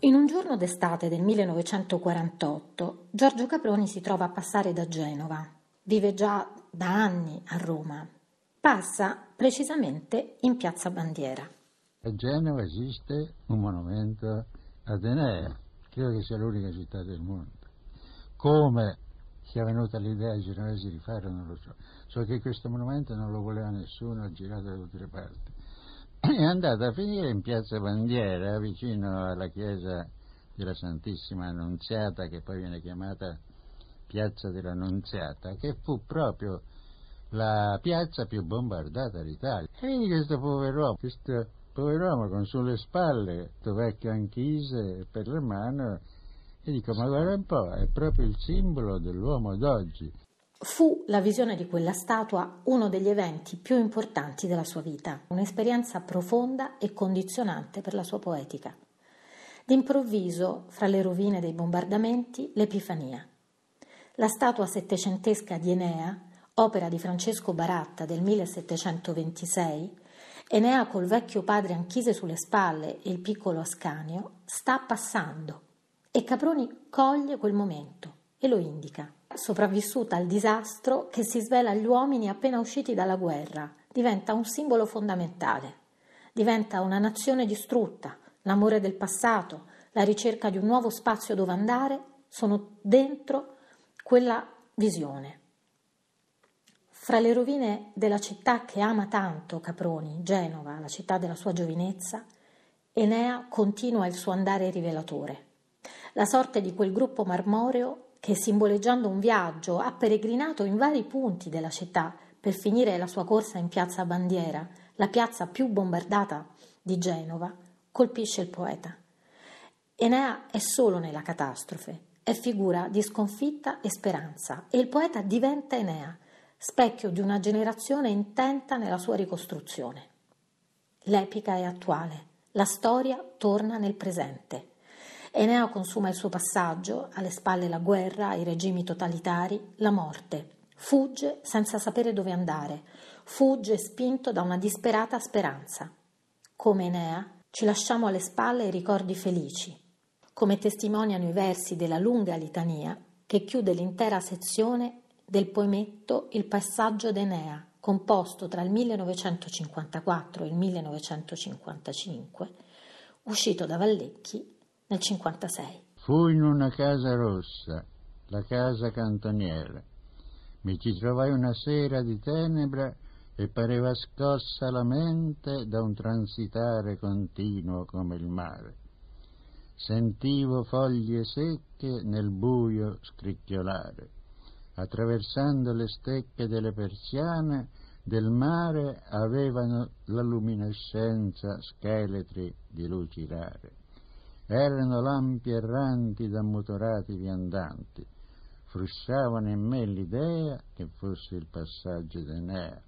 In un giorno d'estate del 1948, Giorgio Caproni si trova a passare da Genova. Vive già da anni a Roma. Passa precisamente in Piazza Bandiera. A Genova esiste un monumento ad Enea, credo che sia l'unica città del mondo. Come sia venuta l'idea ai genovesi di farlo non lo so, so che questo monumento non lo voleva nessuno, ha girato da tutte le parti è andata a finire in piazza Bandiera, vicino alla chiesa della Santissima Annunziata, che poi viene chiamata piazza dell'Annunziata, che fu proprio la piazza più bombardata d'Italia. E vedi questo pover'uomo, questo pover'uomo con sulle spalle questo vecchio anchise per le mani, e dico, ma guarda un po', è proprio il simbolo dell'uomo d'oggi. Fu la visione di quella statua uno degli eventi più importanti della sua vita, un'esperienza profonda e condizionante per la sua poetica. D'improvviso, fra le rovine dei bombardamenti, l'Epifania. La statua settecentesca di Enea, opera di Francesco Baratta del 1726, Enea col vecchio padre Anchise sulle spalle e il piccolo Ascanio, sta passando e Caproni coglie quel momento e lo indica sopravvissuta al disastro che si svela agli uomini appena usciti dalla guerra, diventa un simbolo fondamentale. Diventa una nazione distrutta, l'amore del passato, la ricerca di un nuovo spazio dove andare sono dentro quella visione. Fra le rovine della città che ama tanto Caproni, Genova, la città della sua giovinezza, Enea continua il suo andare rivelatore. La sorte di quel gruppo marmoreo che simboleggiando un viaggio ha peregrinato in vari punti della città per finire la sua corsa in piazza Bandiera, la piazza più bombardata di Genova, colpisce il poeta. Enea è solo nella catastrofe, è figura di sconfitta e speranza e il poeta diventa Enea, specchio di una generazione intenta nella sua ricostruzione. L'epica è attuale, la storia torna nel presente. Enea consuma il suo passaggio, alle spalle la guerra, i regimi totalitari, la morte. Fugge senza sapere dove andare, fugge spinto da una disperata speranza. Come Enea, ci lasciamo alle spalle i ricordi felici, come testimoniano i versi della lunga litania che chiude l'intera sezione del poemetto Il passaggio d'Enea, composto tra il 1954 e il 1955, uscito da Vallecchi nel 56. Fu in una casa rossa, la casa cantoniera. Mi ci trovai una sera di tenebra e pareva scossa la mente da un transitare continuo come il mare. Sentivo foglie secche nel buio scricchiolare. Attraversando le stecche delle persiane del mare avevano la luminescenza scheletri di luci rare. Erano lampi erranti da motorati viandanti. Frusciavano in me l'idea che fosse il passaggio d'Enea